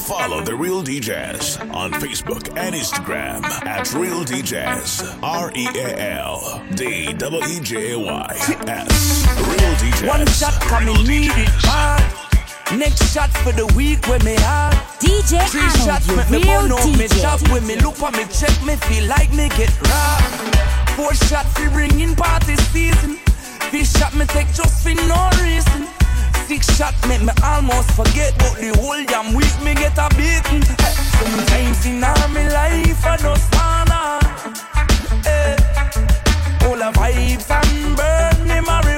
Follow The Real DJs on Facebook and Instagram at Real DJs. R E A L D W E J A Y S. Real DJs. One shot coming, need it hard. Next shot for the week when me hard. DJ Three Arnold, shots make me burn out me shop when me look for me check me feel like me get robbed. Four shots for bringing party season. This shot me take just for no reason. Big shot make me almost forget But the whole damn week me get a beaten. Eh, sometimes in all my life I don't stand up. All the vibes and burn me marriage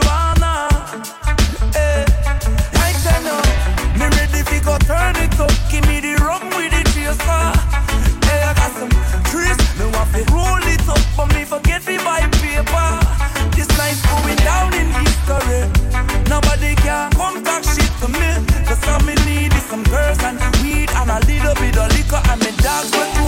I'm in dogs will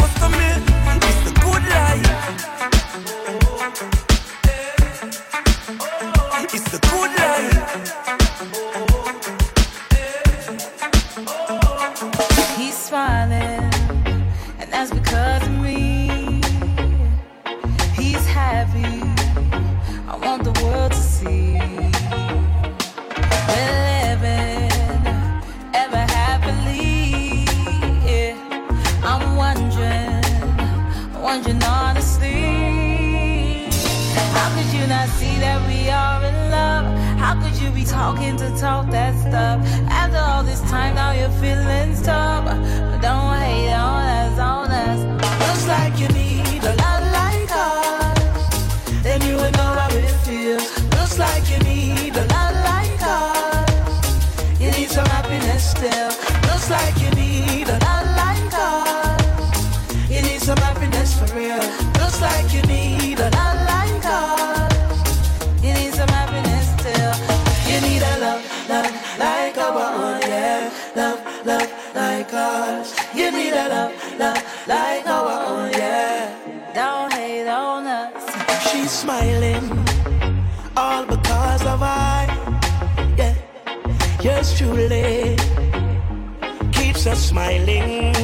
smiling.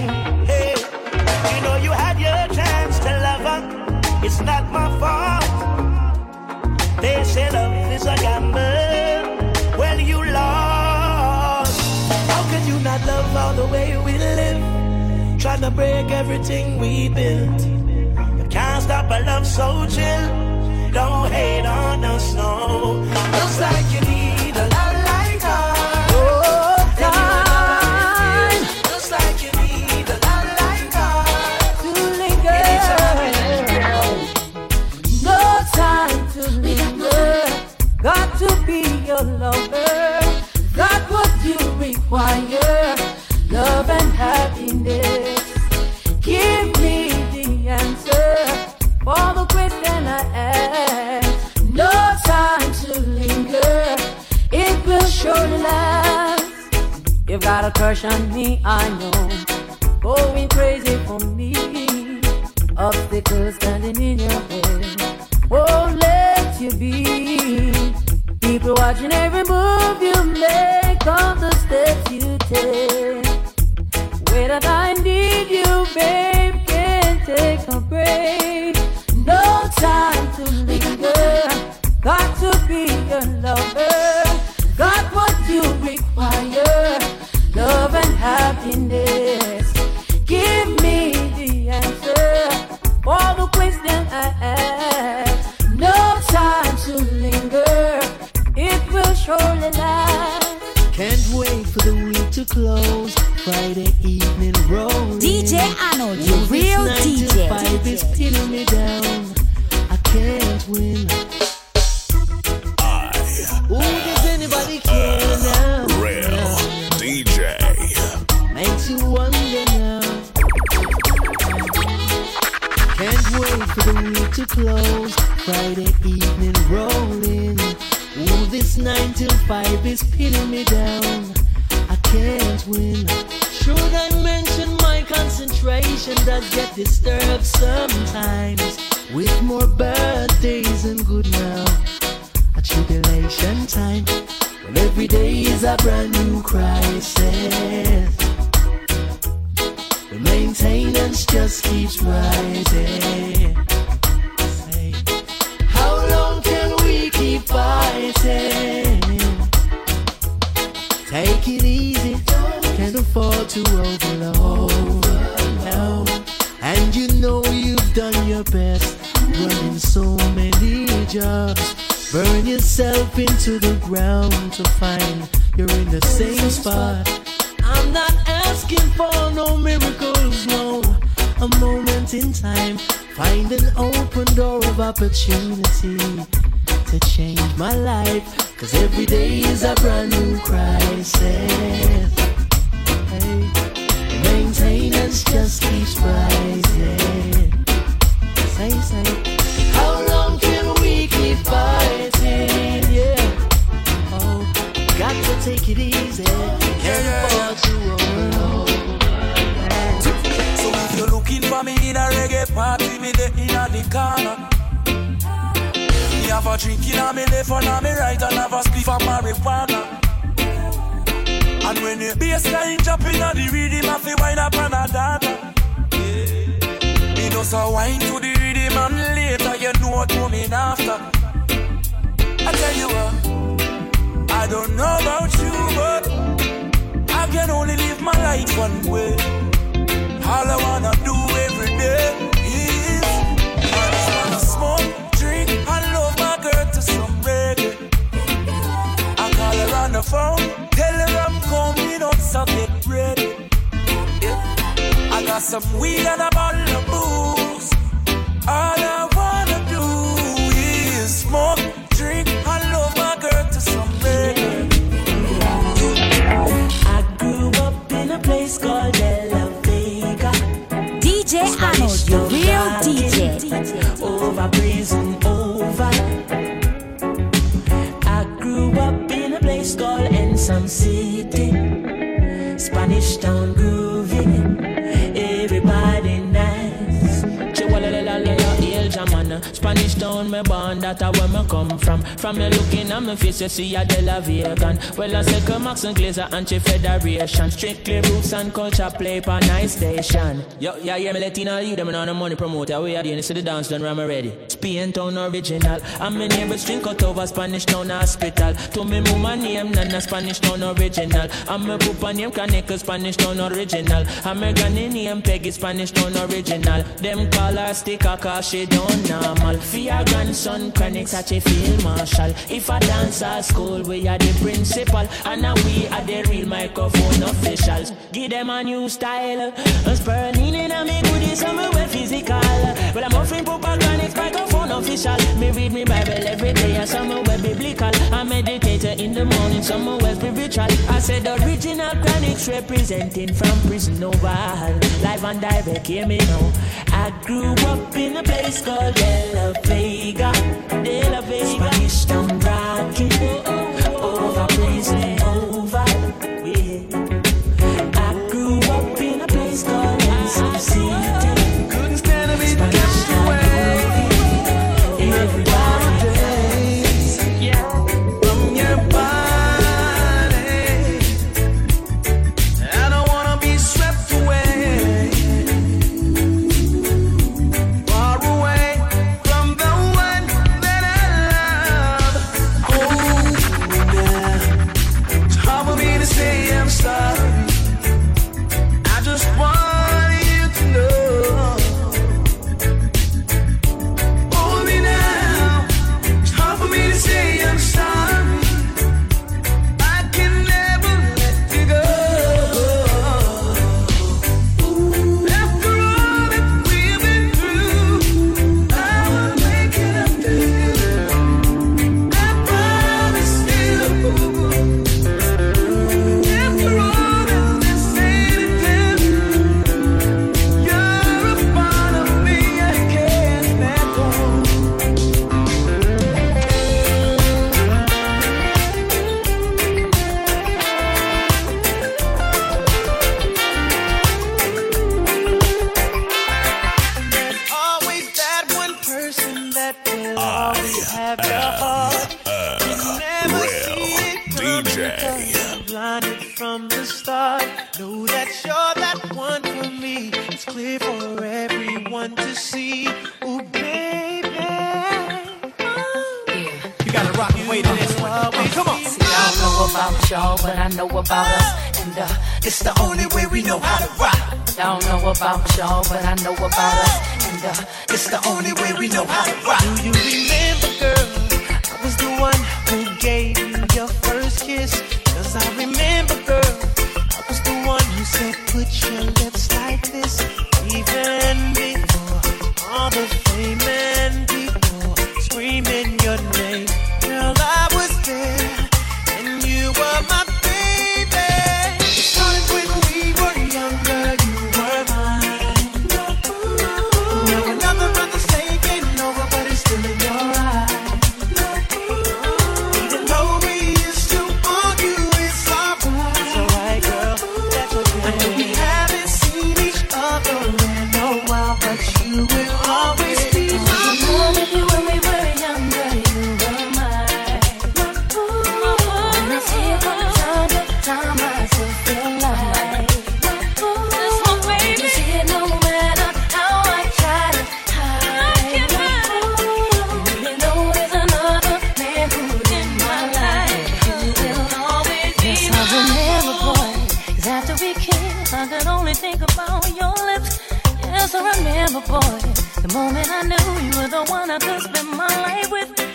Hey, you know you had your chance to love her. It's not my fault. They say love is a gamble. Well, you lost. How could you not love all the way we live? Trying to break everything we built. You can't stop a love so chill. Don't hate on us, no. Looks like you need. pushing me, I know. Oh, Going crazy for me. Obstacles standing in your way. Won't let you be. People watching every of opportunity to change my life. Cause every day is a brand new crisis. Hey, maintenance just keeps rising. Say, say, how long can we keep fighting? Yeah. Oh, got to take it easy. Can't afford to overload. So if you're looking for me in a reggae party, me there in a the corner. Have a drink in me left and a me right and have a spliff of marijuana. And when the bassline jumping on the rhythm, I feel wind up on a data. Me just a wine to the rhythm and later you know what coming after. I tell you what, I don't know about you, but I can only live my life one way. All I wanna do every day phone, tell her I'm coming up, so get ready. Yeah. I got some weed and a bottle of booze. All I wanna do is smoke, drink, and love my girl to some. I grew up in a place called Vega. DJ Arnold, the real DJ. Over prison, Ensom City. Spanish town groovy. Spanish town, me born, that a where me come from. From me looking at me face, you see a De La Vegan. Well, I say, come Max and Glazer, anti-federation. Strictly roots and culture play for nice station. Yo, yeah, yeah, me letting all you them on the money promoter. We are the see the dance done, I'm ready. Spain town original. I'm my neighbors drink out over Spanish town hospital. To me, mama name, nana Spanish town original. I'm my papa name, Kaneka Spanish town original. I'm my granny name, Peggy Spanish town original. Them call her sticker cause she don't normal. For your grandson, chronic such a field marshal. If I dance at school, we are the principal. And now we are the real microphone officials. Give them a new style. I'm spurning in a me goodies, well physical. Well, I'm offering Chronic microphone official. Me read me Bible every day, and some well biblical. I meditate in the morning, some well spiritual. I said the original Chronics representing from prison oval. Live and direct, hear me now. I grew up in a place called Vega. De La Vega. Spanish town rocking. Over prison know how to rock. boy. The moment I knew you were the one I could spend my life with.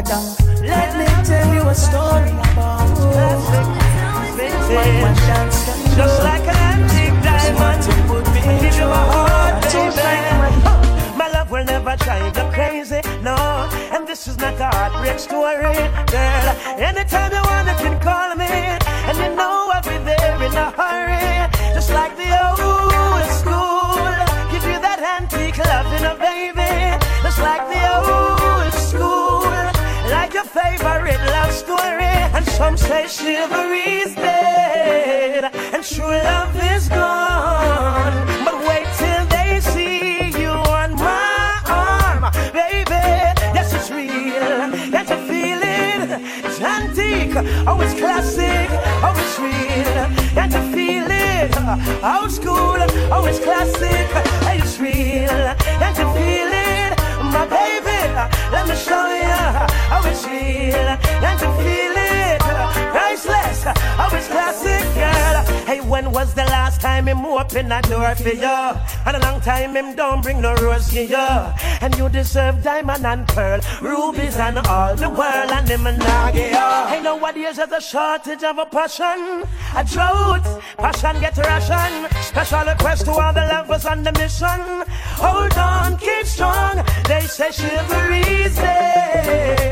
Let me tell you a story about. Just like an antique diamond, give you my heart, baby. My love will never drive you crazy, no. And this is not a heartbreak story, girl. Anytime you want. Some say chivalry's dead and true love is gone. But wait till they see you on my arm, baby. Yes, it's real. That's a feeling. It's antique. Oh, it's classic. Oh, it's real. That's feel it? Old school. Oh, it's classic. Hey, it's real. That's feel it, My baby, let me show you oh, how it's real. That's feel it? it's classic girl. Hey, when was the last time him open a door for you? And a long time him don't bring no rose to you. And you deserve diamond and pearl, rubies and all the world. And him and I get you. Hey, nobody is at a shortage of a passion, a drought. Passion get ration. Special request to all the lovers on the mission. Hold on, keep strong. They say chivalry's dead.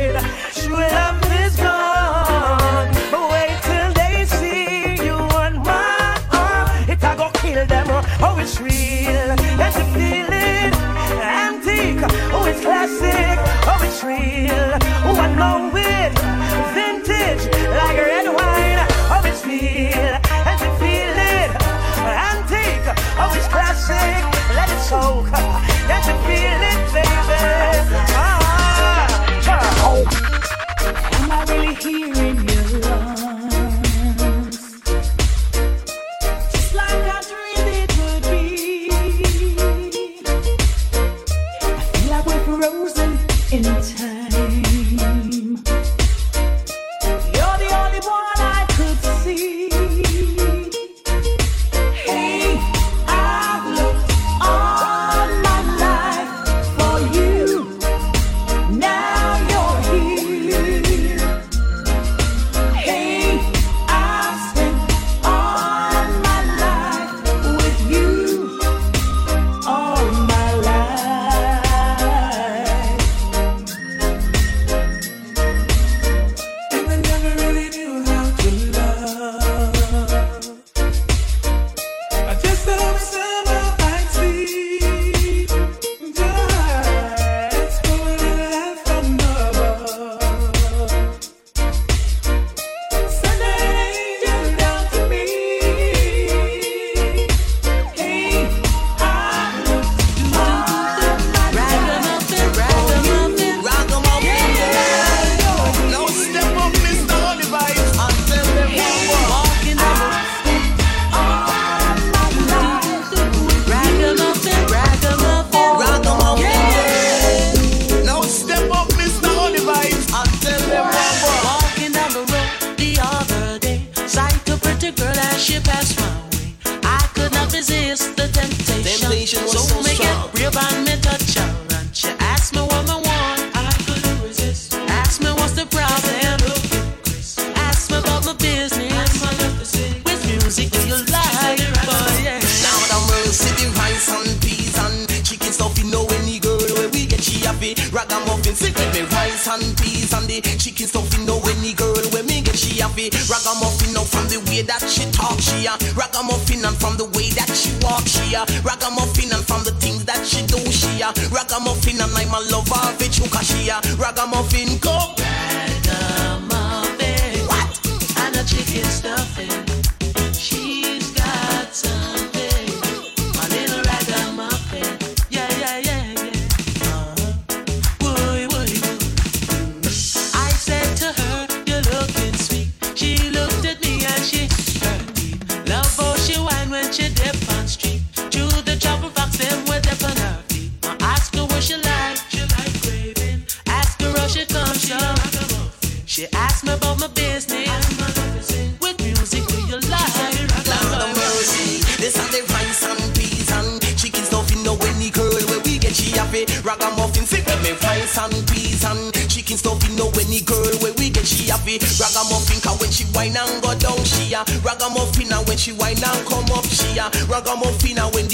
sweet. past Rock 'em she whine and come up. She a ragamuffin and when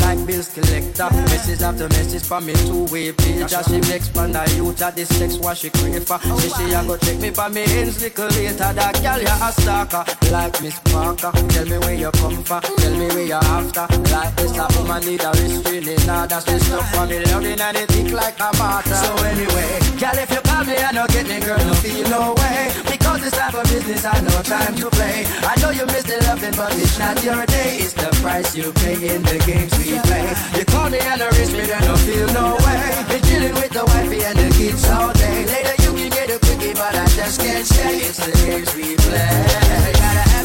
like bills collector. Message after message for me two-way page. Just she vex from the youth, that this sex what she crave for. She she a go check me for me ends little later. That girl ya a stalker, like Miss Parker. Tell me where you come from, tell me where you after. Like this a woman need a restraining order. She stuff for me loving and it thick like a martyr. So anyway, girl if you call me, I don't get me, girl, no feel no way. Cause it's time for business, I know time to play. I know you miss the loving, but it's not your day. It's the price you pay in the games we play. You call me and I reach me, then I feel no way. Been dealing with the wifey and the kids all day. Later you can get a quickie, but I just can't stay. It's the games we play.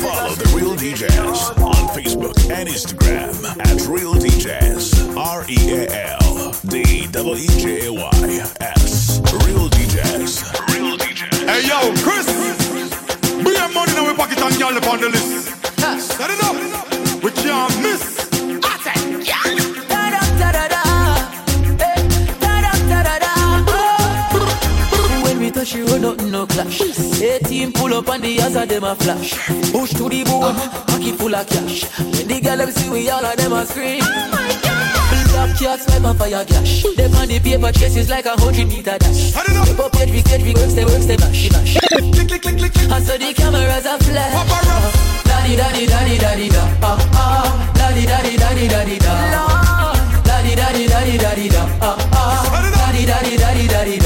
Follow the Real DJs on Facebook and Instagram at Real DJs. R E A L D W J Y S. Real DJs. Hey yo, Chris, we have money now. We pocket and girl up on the list. Huh. Set it up, we can't miss. She roll nothing no clash. 18 pull up and the eyes of them a flash. Push to the boom, uh-huh. pocket full of cash. When the girl see we all of them a scream. Oh my. Black cat on fire gash. Them on the paper chases like a hundred meter dash. Keep up head, we get, we works, stay, works, stay, bash, bash. click, click, click, click. I saw the cameras are flash. Paparazzi. Daddy, daddy, daddy, daddy, da. Ah, ah. Daddy, daddy, daddy, daddy, da. Daddy, daddy, daddy, daddy, da. Ah, ah. Daddy, daddy, daddy, daddy, da.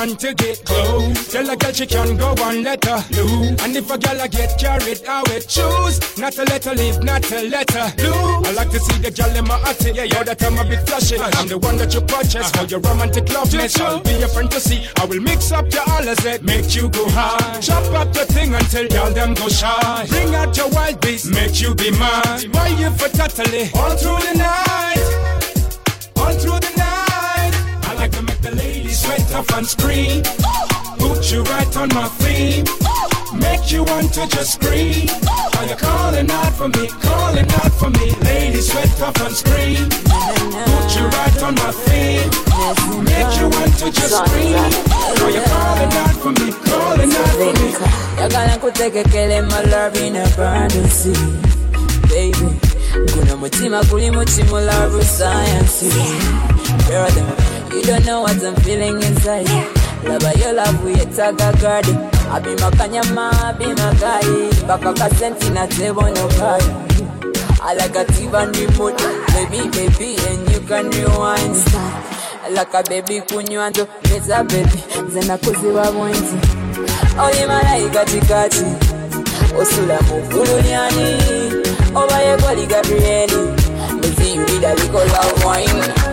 Man to get close. Tell a girl she can go and let her loose. And if a girl I get carried, I will choose. Not to let her live, not to let her lose. I like to see the girl in my attic. Yeah, yeah, that I'm a bit flashy. I'm the one that you purchase for your romantic loveness. I'll be your fantasy. I will mix up your Alizé, make you go high. Chop up the thing until y'all them go shy. Bring out your wild beast, make you be mine. Why you for totally all through the night, off and scream. Put you right on my theme. Make you want to just scream. Are you calling out for me? Calling out for me. Ladies sweat up and scream. Put you right on my theme. Make you want to just scream. Are you calling out for me? Calling out for me. Yagala nkutegekere my love in a burn to see Baby Guno mutima guli mu kimulavu science Brother You don't know what I'm feeling inside. Laba your love yetaga gardi Abima kanyama abima gai Baka kasenti na tebo no kai I like a Tivan remote Baby baby and you can rewind. Like a baby kunywanto Beza baby. Zena kuziba bwenzi Oli malayika tikati Osula mu ggulu lyani Oba yegoli Gabrieli Eziyulira likola wine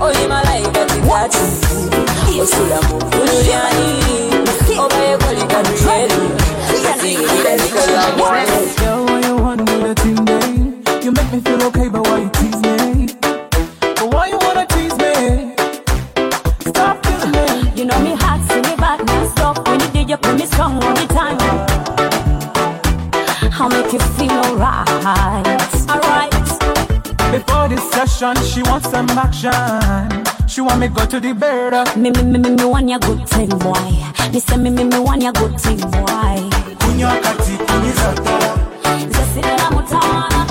Oli malayika tikati Osula mu ggulu lyani Oba yegoli Gabrieli Eziyulira likola wine Girl, why you wanna do that thing, babe? You make me feel okay, but why you tease me? But why you wanna tease me? Stop killing me. You know me hot, see me bad, now stop. When you did, you put me strong all the time. I'll make you feel alright. Alright Before this session, she wants some action. She want me go to the bed. Me, me, me, me, me want ya good thing, boy Me say me, me, me want ya good thing, boy Kunywa kati. Zasirira mutana,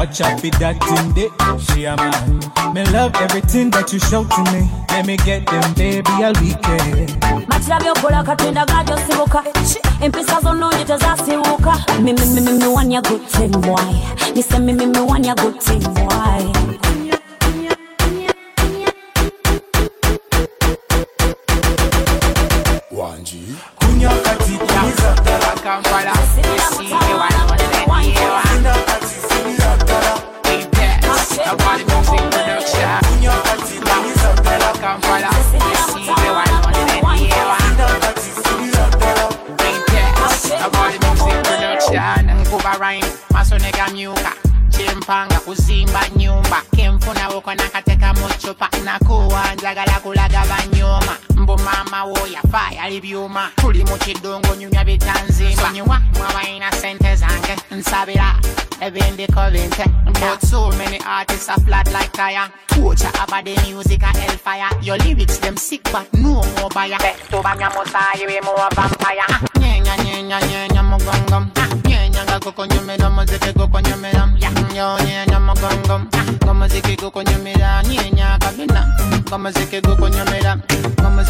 watch out for that thing day. She a mad. Me love everything that you show to me. Let me get them, baby, all weekend. matira byokola katonda gajosibuka empisa zonnungi tezasibuka mimimimiwanya gutimwai nise mimimiwanya gutimwai Wanji. Kunywa kati kunizatara. Kampala, see you Nkuba rhyme, masonega myuka kyempanga kuzimba nyumba. Kenfuna woko nakateka mu cupa nakuwa njagala kulaga banyuma mbu maama wo yafa yali byuma tuli mu kidongo nyumya bitanzimba nyiwa mwabalina sente zange. Nsabira ebindiko binte. But so many artists are flat like tire. Torture about the music a hellfire. Your lyrics them sick but no more buyer. Tubanya musayi we more vampire. Ah, Nyenya nyenya nyenya mugongom Ah, Nyenya nga koko nyumira muziki koko nyumira Yo nyenya mugongom Ah, Ngo muziki koko nyumira Nyenya kabina. Ngo muziki koko nyumira Ngo muziki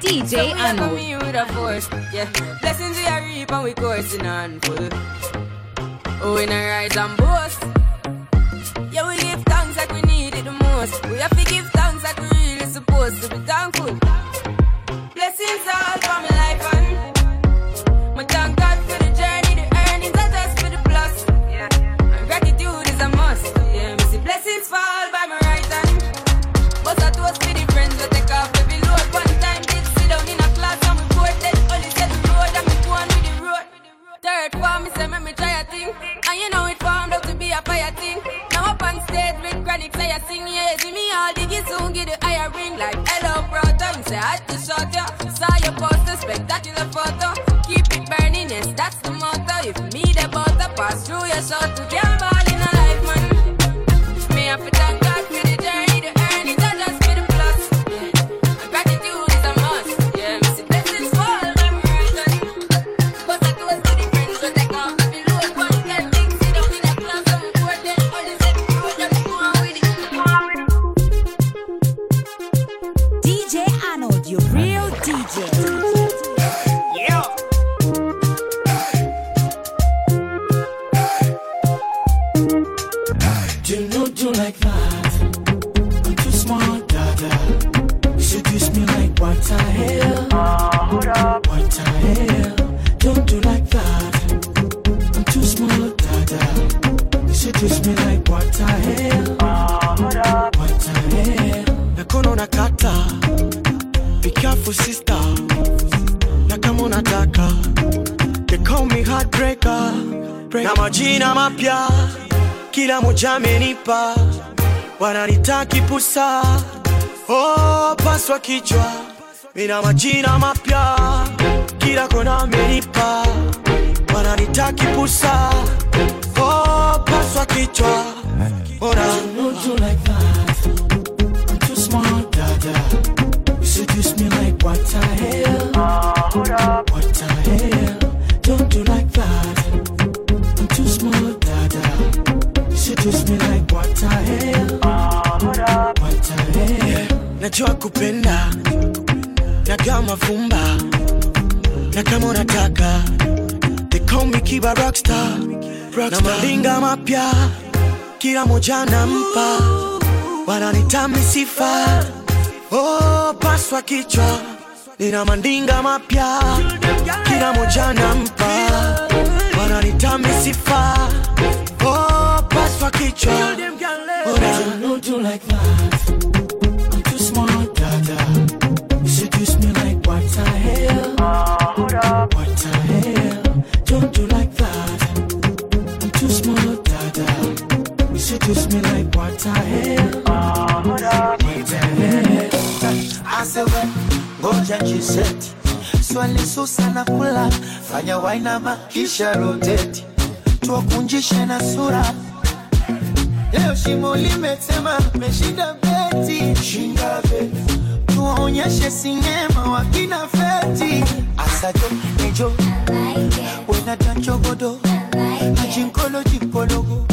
DJ So are coming with a force, yeah. Blessings we are reap and we coursing on full. Oh, we not rise and boast. Yeah, we give thanks like we need it the most. We have to give thanks like we really supposed to be thankful. Blessings all chronic say I sing, yeah, see me all diggy soon get the higher ring like hello brother. Me say I to shot ya, saw your poster, spectacular photo. Keep it burning, yes that's the motto. If me the butter pass through your shot to get careful, sister. Na kama unataka. They call me heartbreaker. Na majina mapya kila moja amenipa, wananitaki pusa, oh, paswa kichwa, mina majina mapya, kila kona amenipa, wananitaki pusa, oh, paswa kichwa, ona Don't do like that. I'm too smart, dada. Seduce me like what the hell? What the hell? Don't do like that. I'm too smart, dada. Seduce me like what the hell? What the hell? Najua kupenda nagaa mavumba na kama unataka they call me Kiba Rockstar, na malinga mapya kila moja nampa wananitami sifa oh, paswa kichwa nina mandinga mapya kila moja nampa wananitami sifa oh, paswa kichwa Don't do like that. I'm too smart, dada. You seduce me like what the hell? What the hell? Don't do like that. I'm too smart, dada. You seduce me like what the hell? What the hell? Asewe ngoja jiseti swali susa na kula. Fanya wainama kisha roteti. Tuwakunjishe na sura. Leo shimo limetema. Meshinda beti. Shinda beti. Tuwaonyeshe sinema wakina feti. Asajo nejo wenadanchogodo ajinkolo jinkologo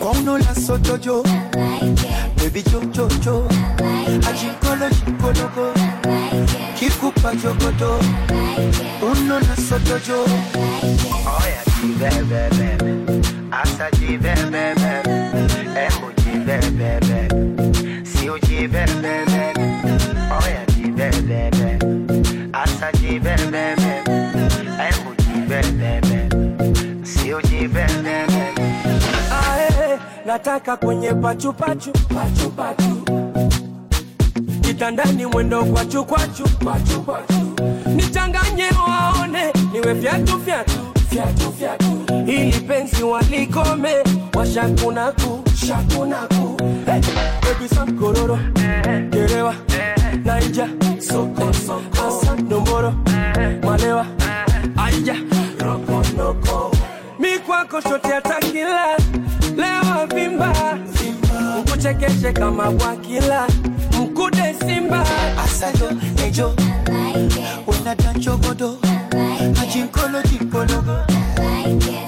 kwaunola sotojo bebi jojojo ajinkolo jinkologo kikupa jogodo unona sotojo Oya jibebebe, asa jibebebe, embu jibebebe, sio jibebebe. Nataka kwenye pachupachu pachu kitandani mwendo kwachu kwachu pachu, pachu. nichanganye waone niwe fyatu fyatu fyatu fyatu. Ili penzi walikome washakunaku shakunaku hey, baby sam kororo Kerewa naija soko soko nomboro malewa aija rokonoko mi kwako shote nichekeshe kama wakila mkude simba. Asalo ejo. Unadanchogodo ajinkolo jinkologo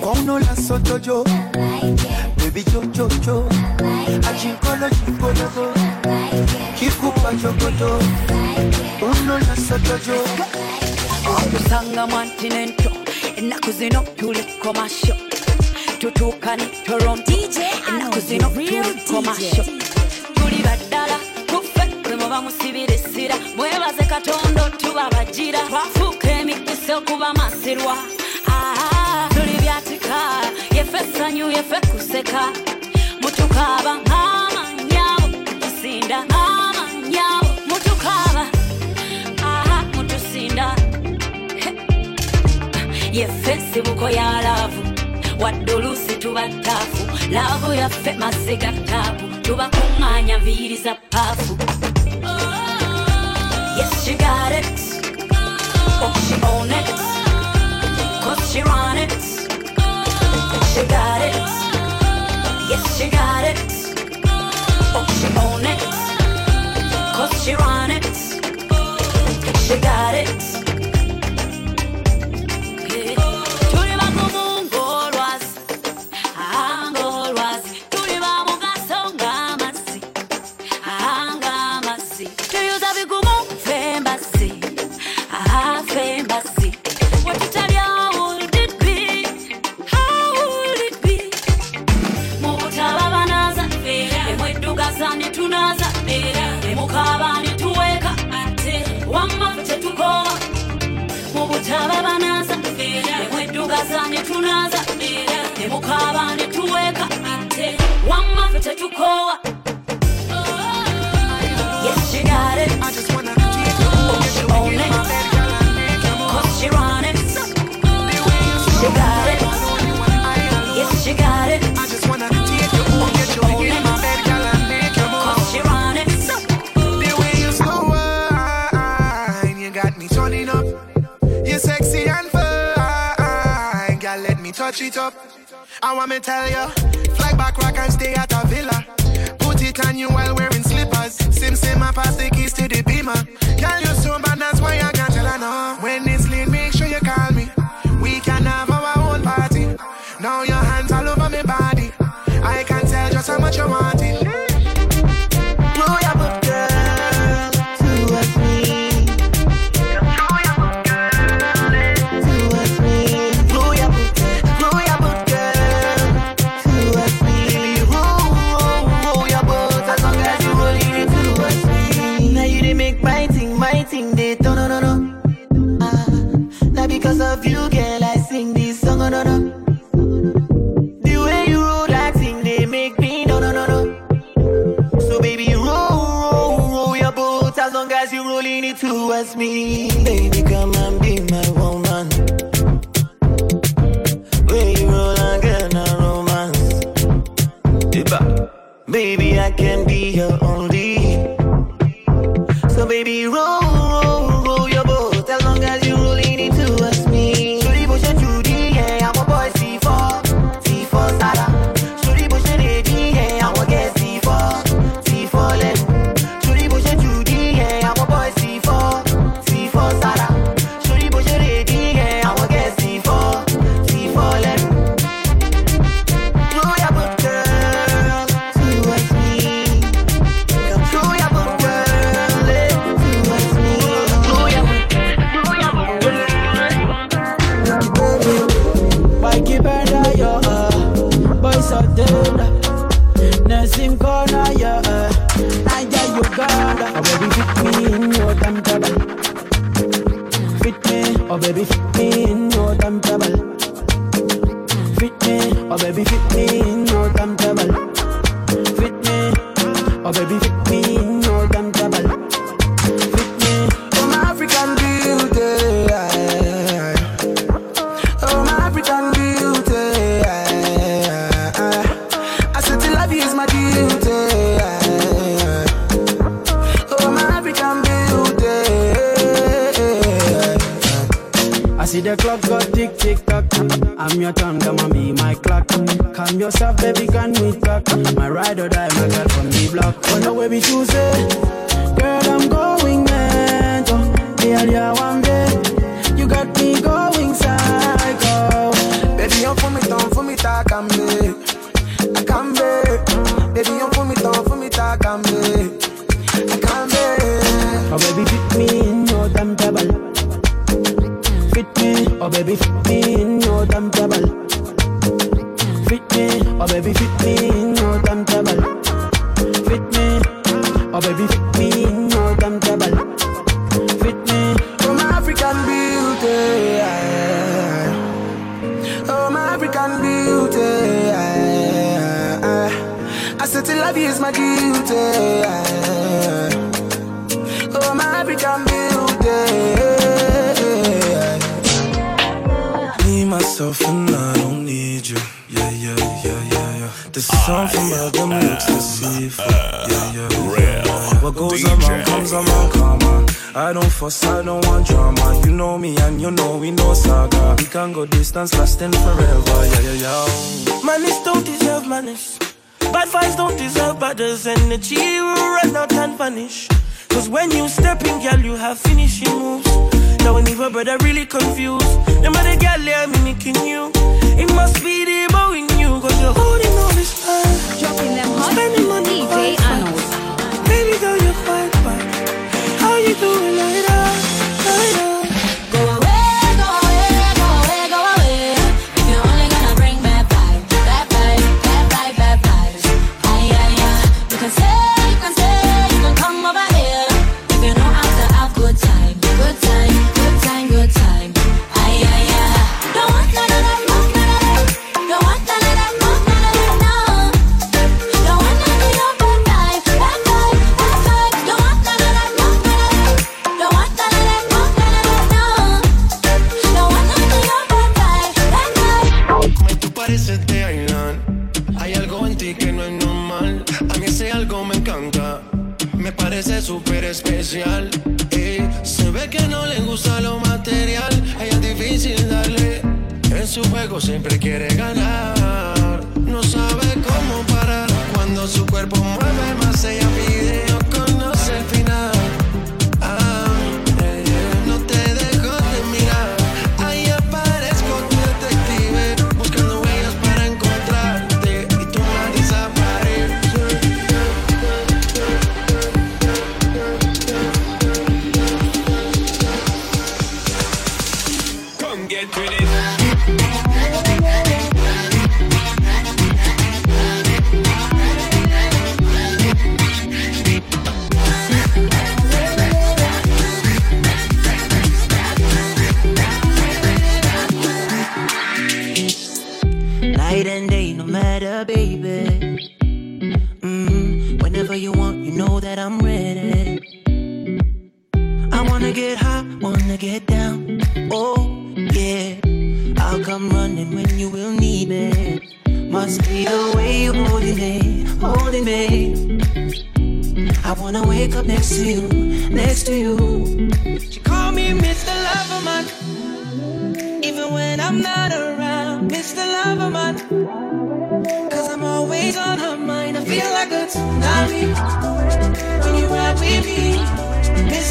kwaunola sotojo bebi jojojo ajinkolo jinkologo kikupa jogodo unola sotojo okusanga mwantinento ennaku zino tutukane toronto real DJ. tuli baddala kuffe bwe muba musibira essira mwebaze katonda otubabagira twafuuka emikisa okuba masirwa. Tuli byatika. Yeffe essanyu yeffe kuseka. Mutukaaba ng'amanyabo tusinda ng'amanyabo mutukaaba mutusinda. Yeffe ensibuko ya laavu wadolusi tubatafu lavo yaffe masegatabu tubakuŋŋaanya nviiri za paafu yes she got it. Oh she own it. Cause she it. Got it. Yes you got it. Own it. Cause it. She got it. touch it up. I want me tell ya, fly back rock and stay at a villa. Put it on you while wearing slippers. Sim sim, I pass the keys to the beamer. Can you so bad, that's why I can't tell her no. When Get high, wanna get down. Oh, yeah. I'll come running when you will need me. Must be the way you're holding me, holding me. I wanna wake up next to you, next to you. She call me Mr. Loverman, even when I'm not around, Mr. Loverman. Cause I'm always on her mind, I feel like a tsunami when you're with me.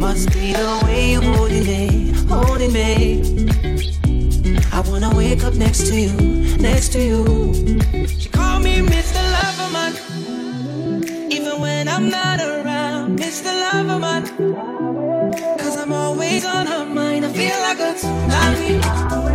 Must be the way you're holding me, holding me. I wanna wake up next to you, next to you. She called me Mr. Loverman, even when I'm not around, Mr. Loverman. Cause I'm always on her mind, I feel like a tsunami.